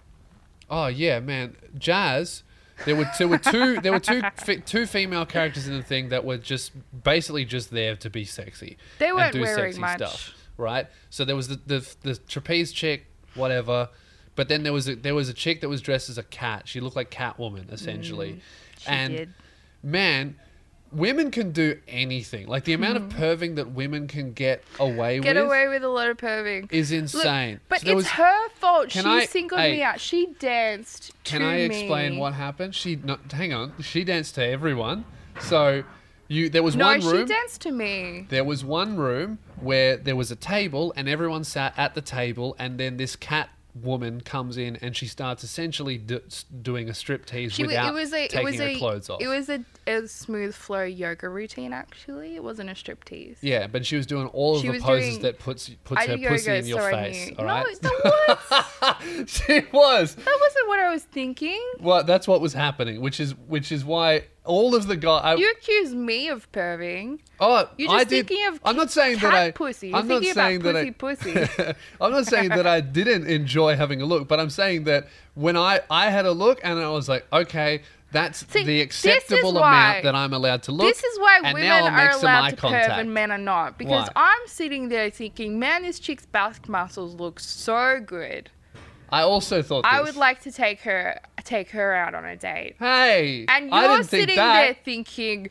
Oh yeah, man. Jazz. There were there were two there were two two female characters in the thing that were just basically just there to be sexy. They and weren't do wearing sexy much. stuff, right? So there was the, the the trapeze chick, whatever. But then there was a, there was a chick that was dressed as a cat. She looked like Catwoman essentially, Mm, She and did. man, women can do anything. Like the amount of perving that women can get away Mm-hmm. Get with away with a lot of perving. is Look, insane. but So there it's was- her fault. Can She I- singled hey, me out. She danced Can to I explain me. what happened? She no, hang on. She danced to everyone. So you there was No, one room. she danced to me. There was one room where there was a table and everyone sat at the table, and then this cat woman comes in and she starts essentially do, doing a striptease without it was a, taking it was her a, clothes off. It was a, a smooth flow yoga routine. Actually, it wasn't a striptease. yeah, but she was doing all of She the poses doing- that puts puts I her do pussy yoga, in your so face. All no, right, that was she was. that wasn't what I was thinking. Well, that's what was happening, which is which is why all of the guys. You accused me of perving. Oh, You're I just did. thinking of I'm not saying that I. pussy. You're I'm not thinking about saying that I. pussy, pussy. I'm not saying that I didn't enjoy having a look, but I'm saying that when I I had a look and I was like, okay, that's See, the acceptable why- amount that I'm allowed to look. This is why women are allowed to contact. and men are not. Because Why? I'm sitting there thinking, man, this chick's back muscles look so good. I also thought I this. would like to take her take her out on a date. Hey, And you're didn't think sitting that. there thinking,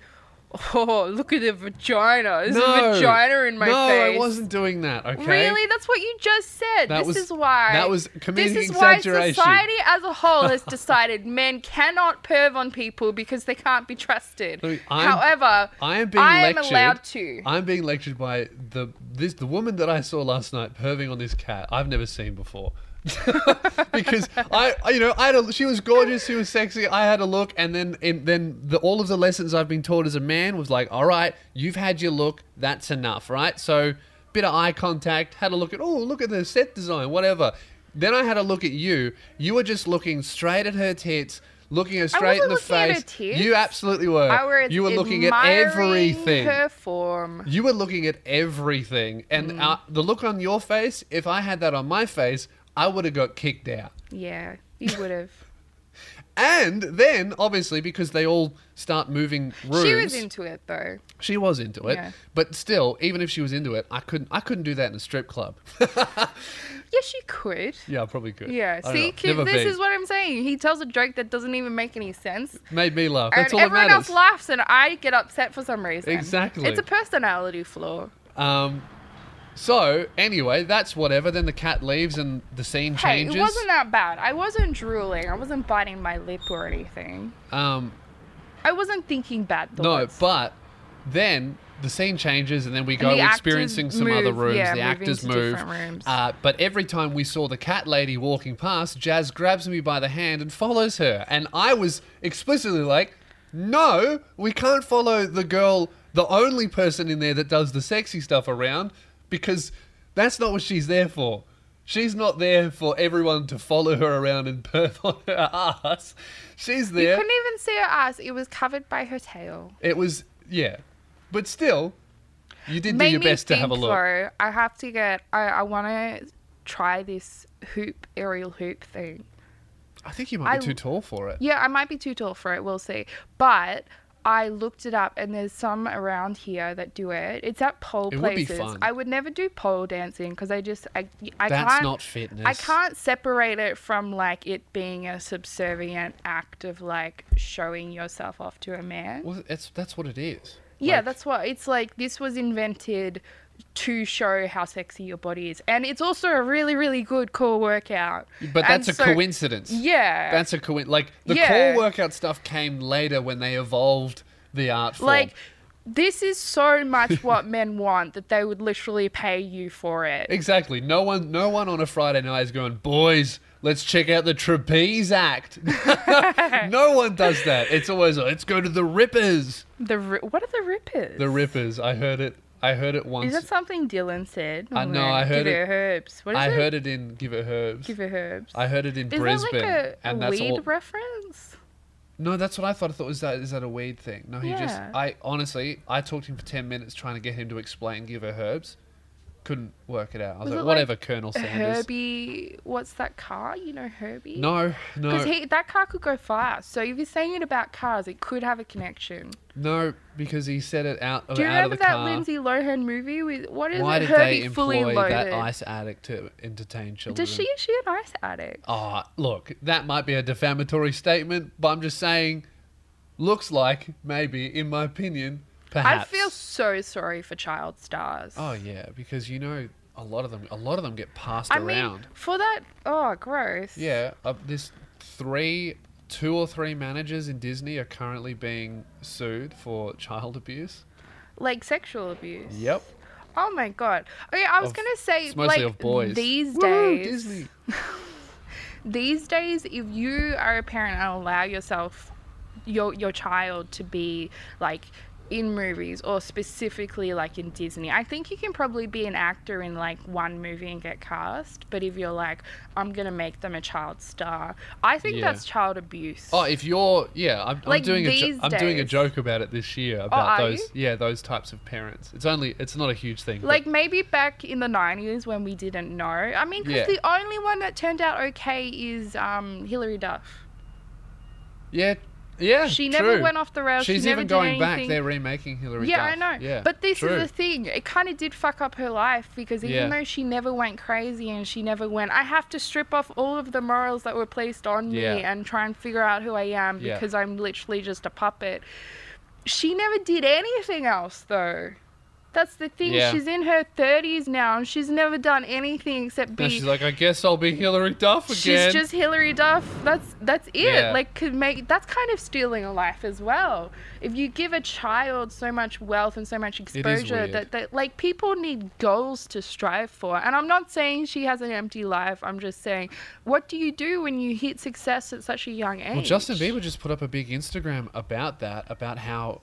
Oh, look at the vagina. There's no, a vagina in my face. no, face. I wasn't doing that. Okay. Really? That's what you just said. That this was- is why. that was comedic This is why exaggeration. society as a whole has decided men cannot perv on people because they can't be trusted. Look, I'm- However, I am being I am lectured. allowed to. I'm being lectured by the this the woman that I saw last night perving on this cat. I've never seen before. because I, you know, I had a, she was gorgeous, she was sexy. I had a look, and then, and then the, all of the lessons I've been taught as a man was like, all right, you've had your look, that's enough, right? So, bit of eye contact, had a look at, oh, look at the set design, whatever. Then I had a look at you. You were just looking straight at her tits. Looking her straight in the looking at her face. You absolutely were. I you were looking at everything. Her form. You were looking at everything, and Mm. uh, the look on your face. If I had that on my face, I would have got kicked out. Yeah, you would have. And then, obviously, because they all start moving rooms, she was into it though. she was into it. Yeah. But still, even if she was into it, I couldn't. I couldn't do that in a strip club. Yes, you could. yeah, I probably could. Yeah, I don't see, know. kid, Never this been. is what I'm saying. He tells a joke that doesn't even make any sense. made me laugh. That's and all everyone that matters. else laughs, and I get upset for some reason. Exactly. It's a personality flaw. Um. So anyway, that's whatever. Then the cat leaves and the scene Hey, changes. it wasn't that bad. I wasn't drooling. I wasn't biting my lip or anything. Um. I wasn't thinking bad thoughts. No, but then the scene changes, and then we And go the experiencing some other rooms. yeah, the actors move. Uh, but every time we saw the cat lady walking past, Jazz grabs me by the hand and follows her. And I was explicitly like, "No, we can't follow the girl, the only person in there that does the sexy stuff around, because that's not what she's there for." She's not there for everyone to follow her around and perv on her ass. She's there. you couldn't even see her ass. It was covered by her tail. It was yeah, but still, you did do your best to have a look. Though, I have to get. I, I want to try this hoop aerial hoop thing. I think you might be I- too tall for it. Yeah, I might be too tall for it. We'll see. But I looked it up, and there's some around here that do it. It's at pole It would be places. fun. I would never do pole dancing because I just I I That's can't. not fitness. I can't separate it from like it being a subservient act of like showing yourself off to a man. Well, it's that's what it is. Yeah, Like, that's what it's like. This was invented to show how sexy your body is, and it's also a really, really good core workout. But that's And a so- coincidence. Yeah, That's a coincidence. Like the Yeah. core workout stuff came later when they evolved the art form. like this is so much what men want that they would literally pay you for it. exactly. No one, no one on a Friday night is going, boys. Let's check out the trapeze act. no one does that. It's always let's go to the Rippers. The ri- what are the rippers? The Rippers. I heard it. I heard it once. Is that something Dylan said? I know, I heard Give it- it herbs. What is I it? heard it in Give It Herbs. Give it herbs. I heard it in is Brisbane, that like a, a weed all. reference? No, that's what I thought. I thought was that is that a weed thing? No, he just. Yeah. I honestly, I talked to him for ten minutes trying to get him to explain Give Her Herbs. Couldn't work it out. I was, Was like, whatever, like Colonel Sanders. Herbie, what's that car? You know Herbie? No, no. Because he that car could go fast. So if you're saying it about cars, it could have a connection. no, because he said it out. Do you out remember that car. Lindsay Lohan movie with what is Why it? did Herbie they fully employ that ice addict to entertain children? Does she? Is she an ice addict? Oh, look, that might be a defamatory statement, but I'm just saying, looks like maybe, in my opinion, perhaps. I feel so sorry for child stars. Oh yeah, because you know a lot of them, a lot of them get passed I around. mean, for that, oh, gross. Yeah, uh, this three, two or three managers in Disney are currently being sued for child abuse. Like sexual abuse. Yep. Oh my god. Okay, I was Of- gonna say like of boys. these Woo, days. Disney. These days, if you are a parent and allow yourself your your child to be like in movies or specifically like in Disney, I think you can probably be an actor in like one movie and get cast. But if you're like, I'm gonna make them a child star, I think Yeah. that's child abuse. Oh, if you're, yeah, I'm, I'm Like doing a, I'm doing a joke about it this year about are those, you? yeah, those types of parents. It's only, it's not a huge thing. Like maybe back in the nineties when we didn't know. I mean, because Yeah. the only one that turned out okay is um, Hilary Duff. yeah, yeah, She true. never went off the rails. She's she never even going back. They're remaking Hilary. Yeah, I know. Yeah, but this true. is the thing. It kind of did fuck up her life because even Yeah. though she never went crazy and she never went, I have to strip off all of the morals that were placed on Yeah. me and try and figure out who I am Yeah. because I'm literally just a puppet. she never did anything else though. That's the thing. Yeah. She's in her 30s now and she's never done anything except be she's like, I guess I'll be Hilary Duff again. She's just Hilary Duff. That's that's it. Yeah. Like could make that's kind of stealing a life as well. If you give a child so much wealth and so much exposure that, that like people need goals to strive for. And I'm not saying she has an empty life. I'm just saying what do you do when you hit success at such a young age? Well, Justin Bieber just put up a big Instagram about that, about how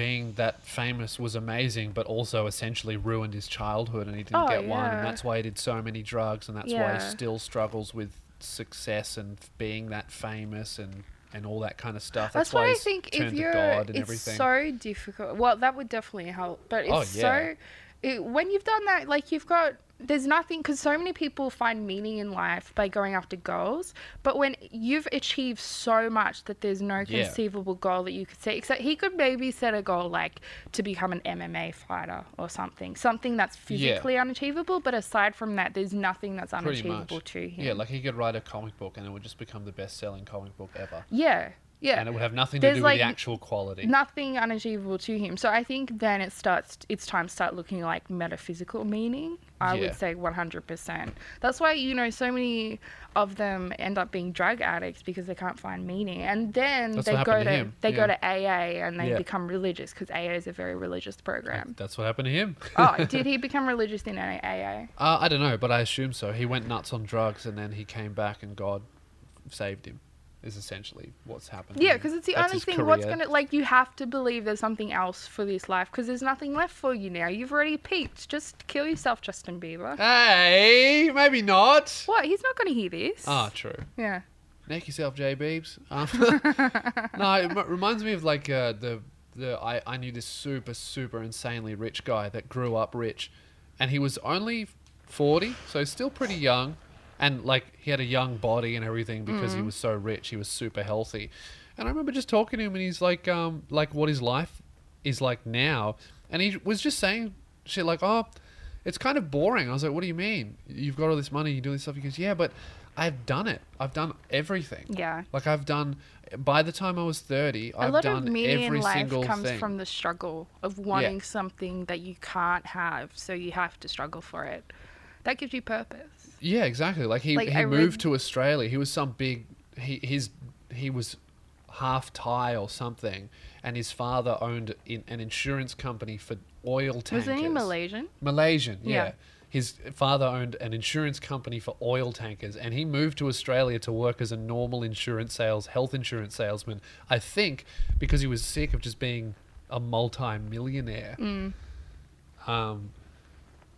being that famous was amazing, but also essentially ruined his childhood, and he didn't Oh, get one, and that's why he did so many drugs, and that's why he still struggles with success and being that famous and and all that kind of stuff. That's, That's, why I think if you're, God and it's everything. so difficult. Well, that would definitely help, but oh, it's Oh, yeah. so. It, when you've done that, like you've got, there's nothing because so many people find meaning in life by going after goals. But when you've achieved so much that there's no Yeah. conceivable goal that you could set, except he could maybe set a goal like to become an MMA fighter or something, something that's Yeah. physically unachievable. But aside from that, there's nothing that's unachievable to him. Yeah, like he could write a comic book, and it would just become the best-selling comic book ever, yeah, yeah. and it would have nothing to do like, with the actual quality. nothing unachievable to him. So I think then it starts. It's time to start looking like metaphysical meaning. I Yeah. would say 100%. That's why you know so many of them end up being drug addicts because they can't find meaning, and then That's they go to, to they go to AA and they Yeah. become religious because AA is a very religious program. That's what happened to him. oh, did he become religious in AA? Uh, I don't know, but I assume so. He went nuts on drugs, and then he came back, and God saved him. Is essentially what's happened. to Yeah, because it's the That's only thing. What's gonna like? You have to believe there's something else for this life because there's nothing left for you now. You've already peaked. Just kill yourself, Justin Bieber. Hey, maybe not. What? He's not gonna hear this. Ah, true. Yeah. Neck yourself, J Beebs. Um, no, it m- reminds me of like uh, the the I, I knew this super super insanely rich guy that grew up rich, and he was only forty, so still pretty young, and like he had a young body and everything because he was so rich. He was super healthy, and I remember just talking to him, and he's like um like what his life is like now, and he was just saying shit like oh. It's kind of boring. I was like, "What do you mean? You've got all this money, you do this stuff." He goes, "Yeah, but I've done it. I've done everything. Yeah. Like I've done. By the time I was thirty, A I've lot done of meaning every life single comes thing. from the struggle of wanting something that you can't have, so you have to struggle for it. That gives you purpose. Yeah, exactly. Like he, Like, he I moved read- to Australia. He was some big. He his he was half Thai or something, and his father owned in, an insurance company for oil tankers. Wasn't he Malaysian? Malaysian, yeah. Yeah. His father owned an insurance company for oil tankers, and he moved to Australia to work as a normal insurance sales, health insurance salesman. I think because he was sick of just being a multi-millionaire. Mm. Um,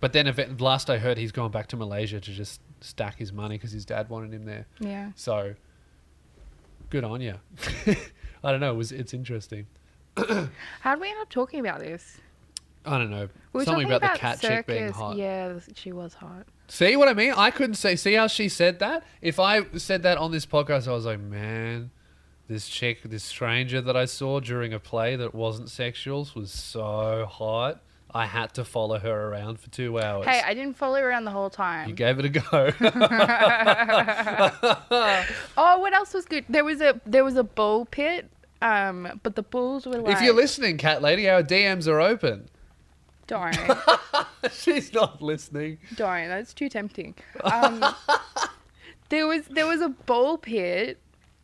but then, event- last I heard, he's gone back to Malaysia to just stack his money because his dad wanted him there. Yeah. So, good on you. I don't know. It was it's interesting. How did we end up talking about this? I don't know. We were Something talking about, the cat chick being circus. hot. Yeah, she was hot. See what I mean? I couldn't say. See how she said that? If I said that on this podcast, I was like, man, this chick, this stranger that I saw during a play that wasn't sexual was so hot. I had to follow her around for two hours. Hey, I didn't follow her around the whole time. you gave it a go. oh, what else was good? There was a there was a bull pit, um, but the bulls were like. if you're listening, cat lady, our DMs are open. Don't, She's not listening. don't. That's too tempting. Um, there was there was a ball pit,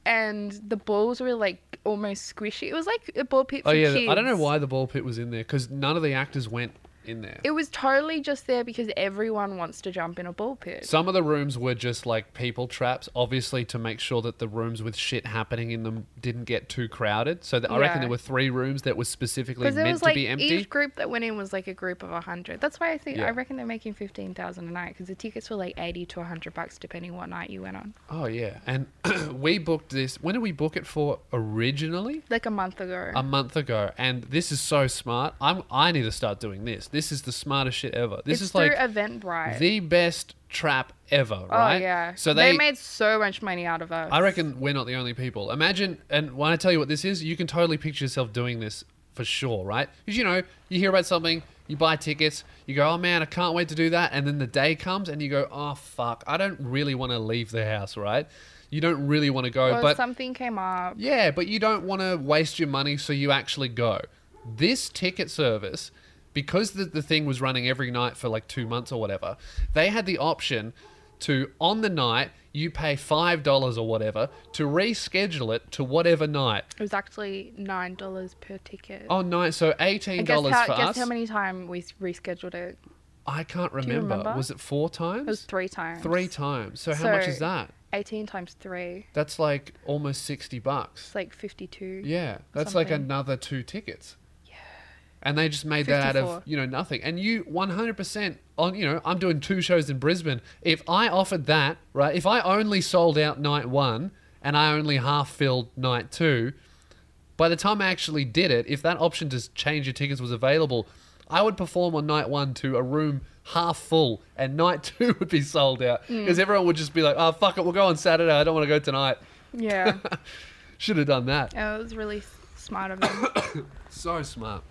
and the balls were like almost squishy. It was like a ball pit for Oh yeah, kids. I don't know why the ball pit was in there because none of the actors went in there. It was totally just there because everyone wants to jump in a ball pit. Some of the rooms were just like people traps, obviously to make sure that the rooms with shit happening in them didn't get too crowded. So that I reckon Yeah. there were three rooms that were specifically Because it meant was to like be empty. each group that went in was like a group of hundred. That's why I think Yeah. I reckon they're making fifteen thousand a night because the tickets were like eighty to hundred bucks depending what night you went on. Oh yeah, and we booked this. When did we book it for originally? Like a month ago. A month ago, and this is so smart. I'm. I need to start doing this. This is the smartest shit ever. This it's is like Eventbrite. the best trap ever, oh right? yeah. So they, they, made so much money out of us. I reckon we're not the only people. Imagine, and when I tell you what this is, you can totally picture yourself doing this for sure, right? Because you know, you hear about something, you buy tickets, you go, oh man, I can't wait to do that, and then the day comes and you go, oh fuck, I don't really want to leave the house, right? you don't really want to go. Or but something came up. yeah, but you don't want to waste your money, so you actually go. This ticket service, because the, the thing was running every night for like two months or whatever, they had the option to, on the night, you pay $5 or whatever to reschedule it to whatever night. It was actually nine dollars per ticket. Oh, night, so $18 guess how, for guess us. how many times we rescheduled it? I can't remember. remember? Was it four times? It was three times. Three times. So, how much is that? Eighteen times three. That's like almost 60 bucks. It's like fifty-two. Yeah, that's like another two tickets. And they just made that out of, you know, nothing. And you 100% on, you know, I'm doing two shows in Brisbane. If I offered that, right, if I only sold out night one and I only half filled night two, by the time I actually did it, if that option to change your tickets was available, I would perform on night one to a room half full and night two would be sold out. Mm. Because everyone would just be like, oh, fuck it, we'll go on Saturday. I don't want to go tonight. Yeah. Should have done that. Yeah, it was really smart of them. So smart.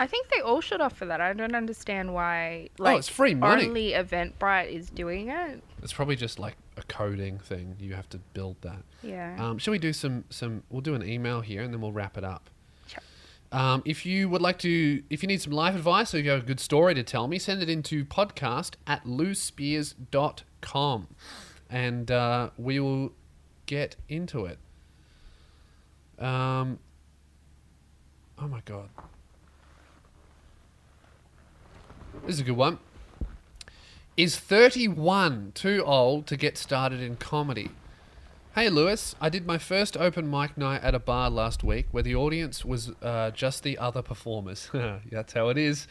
I think they all should offer that. I don't understand why. Like, Oh, it's free money. Only Eventbrite is doing it. It's probably just like a coding thing. You have to build that. Yeah. Um, shall we do some some? We'll do an email here and then we'll wrap it up. Sure. Um, if you would like to, if you need some life advice or if you have a good story to tell me, send it into podcast at lewisspears.com and uh, we will get into it. Um, oh my God. This is a good one. Is 31 too old to get started in comedy? Hey Lewis, I did my first open mic night at a bar last week where the audience was uh, just the other performers. That's how it is.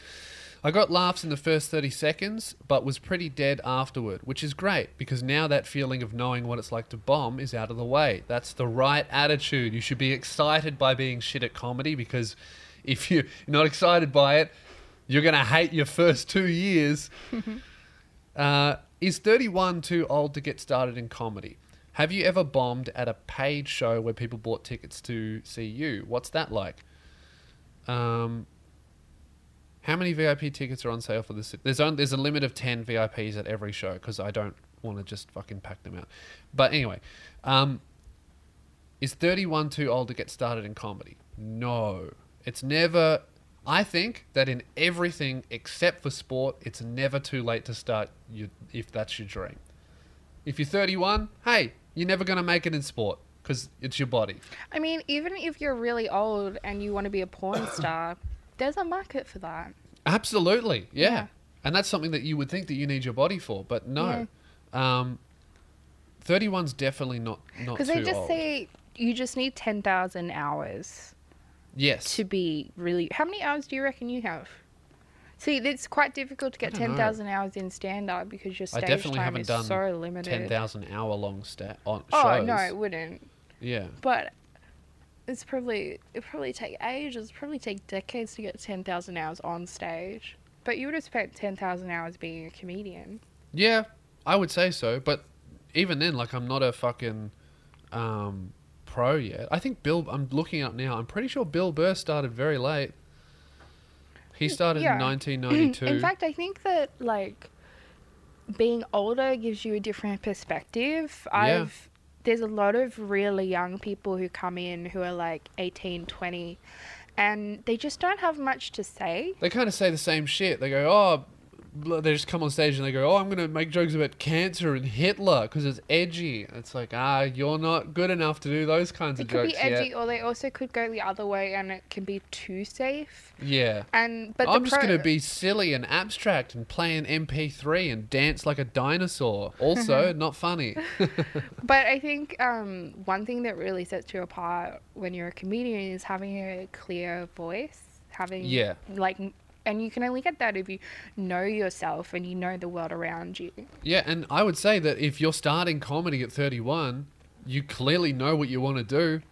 I got laughs in the first 30 seconds, but was pretty dead afterward, which is great because now that feeling of knowing what it's like to bomb is out of the way. That's the right attitude. You should be excited by being shit at comedy because if you're not excited by it, you're going to hate your first two years. Uh, is 31 too old to get started in comedy? Have you ever bombed at a paid show where people bought tickets to see you? What's that like? Um, how many VIP tickets are on sale for this? There's only, there's a limit of 10 VIPs at every show because I don't want to just fucking pack them out. But anyway, um, is 31 too old to get started in comedy? No. It's never. I think that in everything except for sport, it's never too late to start you, if that's your dream. If you're 31, hey, you're never going to make it in sport because it's your body. I mean, even if you're really old and you want to be a porn star, there's a market for that. Absolutely, yeah. Yeah. And that's something that you would think that you need your body for, but no. Um, 31's definitely not not Because they just old. say you just need 10,000 hours yes. to be really. How many hours do you reckon you have? See, it's quite difficult to get don't 10,000 hours in stand up because your I stage definitely time haven't is done so limited. 10,000 hour long sta- on oh, shows. no, it wouldn't. Yeah. But it's probably it probably take ages, probably take decades to get ten thousand hours on stage. But you would have spent ten thousand hours being a comedian. Yeah, I would say so. But even then, like, I'm not a fucking um, pro yet. I think Bill. I'm looking up now. I'm pretty sure Bill Burr started very late. He mm, started Yeah. in 1992. In fact, I think that like being older gives you a different perspective. Yeah. I've there's a lot of really young people who come in who are like 18, 20 and they just don't have much to say. they kind of say the same shit. They go, oh, they just come on stage and they go, oh, I'm going to make jokes about cancer and Hitler because it's edgy. It's like, ah, you're not good enough to do those kinds It of could jokes be edgy yet. or they also could go the other way and it can be too safe. Yeah. And but I'm just pro- going to be silly and abstract and play an MP3 and dance like a dinosaur. Also, not funny. But I think um, one thing that really sets you apart when you're a comedian is having a clear voice, having Yeah. like, and you can only get that if you know yourself and you know the world around you. Yeah, and I would say that if you're starting comedy at 31, you clearly know what you want to do.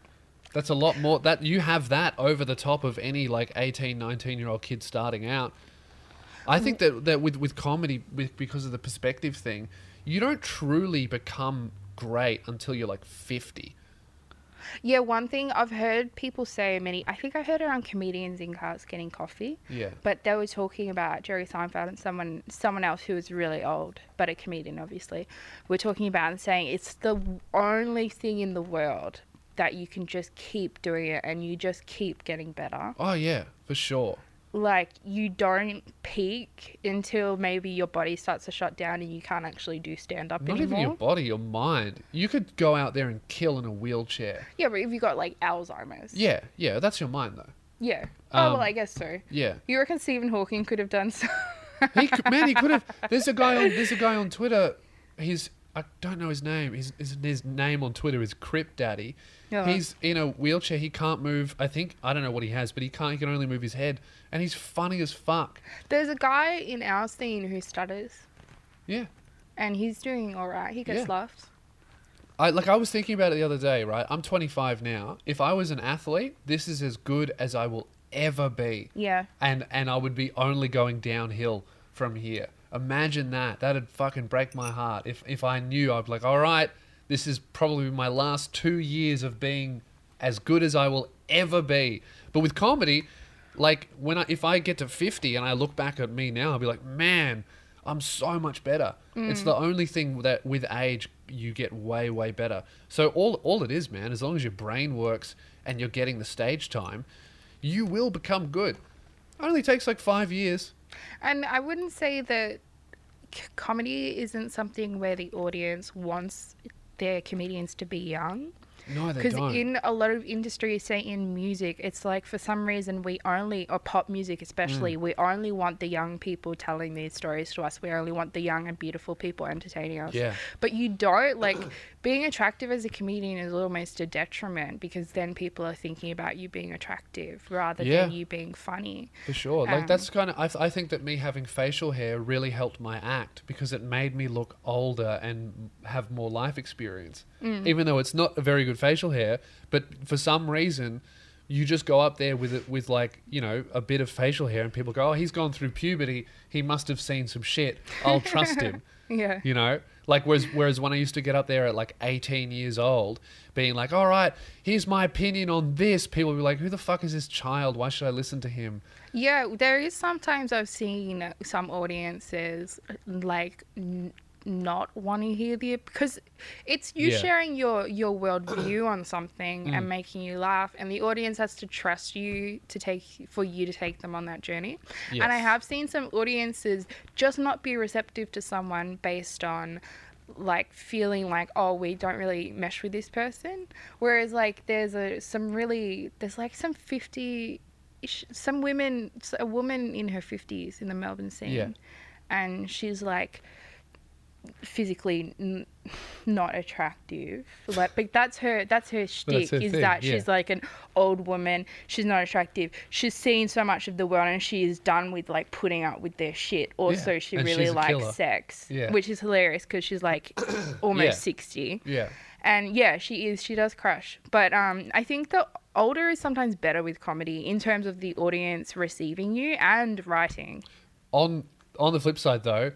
That's a lot more that you have that over the top of any like 18, 19 year old kid starting out. I think that that with with comedy with because of the perspective thing, you don't truly become great until you're like 50. Yeah, one thing I've heard people say many. I think I heard it on comedians in cars getting coffee. Yeah. But they were talking about Jerry Seinfeld and someone someone else who was really old, but a comedian obviously. We're talking about and saying it's the only thing in the world that you can just keep doing it and you just keep getting better. Oh yeah, for sure. Like you don't peak until maybe your body starts to shut down and you can't actually do stand up Not anymore. even your body, your mind. You could go out there and kill in a wheelchair. Yeah, but if you got like Alzheimer's. Yeah, yeah, that's your mind though. Yeah. Oh Um, well, I guess so. Yeah. You reckon Stephen Hawking could have done so? He could, man, he could have. There's a guy on. There's a guy on Twitter. He's. I don't know his name. His his, his name on Twitter is Crip Daddy. Yeah. He's in a wheelchair. He can't move. I think I don't know what he has, but he can't. He can only move his head, and he's funny as fuck. There's a guy in our scene who stutters, Yeah. and he's doing all right. He gets Yeah. laughs. I like I was thinking about it the other day, right? I'm 25 now. If I was an athlete, this is as good as I will ever be. Yeah. And and I would be only going downhill from here. Imagine that. That'd fucking break my heart. If if I knew I'd be like, "All right, this is probably my last 2 years of being as good as I will ever be." But with comedy, like when I if I get to 50 and I look back at me now, I'll be like, "Man, I'm so much better." It's the mm. only thing that with age you get way way better. So all all it is, man, as long as your brain works and you're getting the stage time, you will become good. It only takes like 5 years. And I wouldn't say that comedy isn't something where the audience wants their comedians to be young. No, they Because in a lot of industries, say in music, it's like for some reason we only, or pop music especially, Mm. we only want the young people telling these stories to us. We only want the young and beautiful people entertaining us. Yeah. But you don't, like, being attractive as a comedian is almost a detriment because then people are thinking about you being attractive rather Yeah. than you being funny. For sure. Like Um, that's kind of. I, th- I think that me having facial hair really helped my act because it made me look older and have more life experience. Even though it's not a very good facial hair, but for some reason, you just go up there with it with like you know a bit of facial hair, and people go, "Oh, he's gone through puberty. He must have seen some shit. I'll trust him." Yeah. You know, like whereas whereas when I used to get up there at like 18 years old, being like, "All right, here's my opinion on this," people would be like, "Who the fuck is this child? Why should I listen to him?" Yeah, there is sometimes I've seen some audiences like not want to hear the because it's you Yeah. sharing your your worldview on something Mm. and making you laugh, and the audience has to trust you to take for you to take them on that journey. And I have seen some audiences just not be receptive to someone based on like feeling like oh we don't really mesh with this person whereas like there's a some really there's like some 50 ish- some women a woman in her 50s in the melbourne scene Yeah. and she's like physically n- not attractive like but that's her that's her shtick her is thing, that yeah. she's like an old woman she's not attractive she's seen so much of the world and she is done with like putting up with their shit also Yeah, she and really likes killer. sex Yeah. which is hilarious because she's like almost. 60 Yeah. and yeah she is she does crush but um i think the older is sometimes better with comedy in terms of the audience receiving you and writing on on the flip side though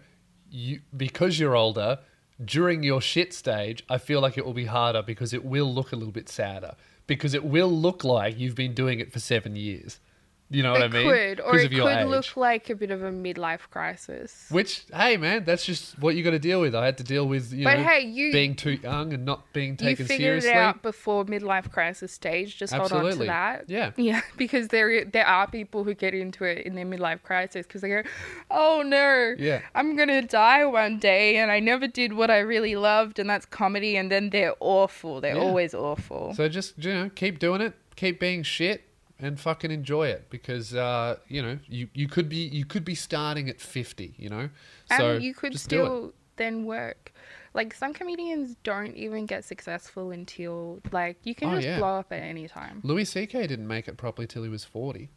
you because you're older during your shit stage i feel like it will be harder because it will look a little bit sadder. Because it will look like you've been doing it for seven years you know what i mean could or it could age. look like a bit of a midlife crisis which hey man that's just what you got to deal with i had to deal with you But know hey, you- being too young and not being taken seriously. you figured seriously it out before midlife crisis stage just hold on to that Yeah. yeah because there there are people who get into it in their midlife crisis because they go oh no Yeah. i'm gonna die one day and i never did what i really loved and that's comedy and then they're awful they're Yeah. always awful So just you know, keep doing it, keep being shit, and fucking enjoy it because uh, you know you, you could be you could be starting at fifty, you know. and So you could just do it. still then work like some comedians don't even get successful until like you can Oh, just yeah. blow up at any time Louis C.K. didn't make it properly till he was forty,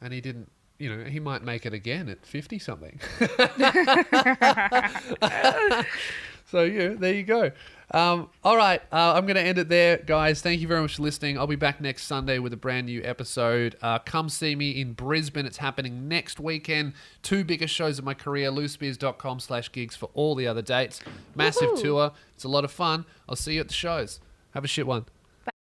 and he didn't. You know, he might make it again at fifty something. so yeah, there you go. Um, all right, uh, I'm going to end it there, guys. Thank you very much for listening. I'll be back next Sunday with a brand new episode. Uh, come see me in Brisbane. It's happening next weekend. Two biggest shows of my career, lewisspears.com slash gigs for all the other dates. Massive Woohoo. tour. It's a lot of fun. I'll see you at the shows. Have a shit one.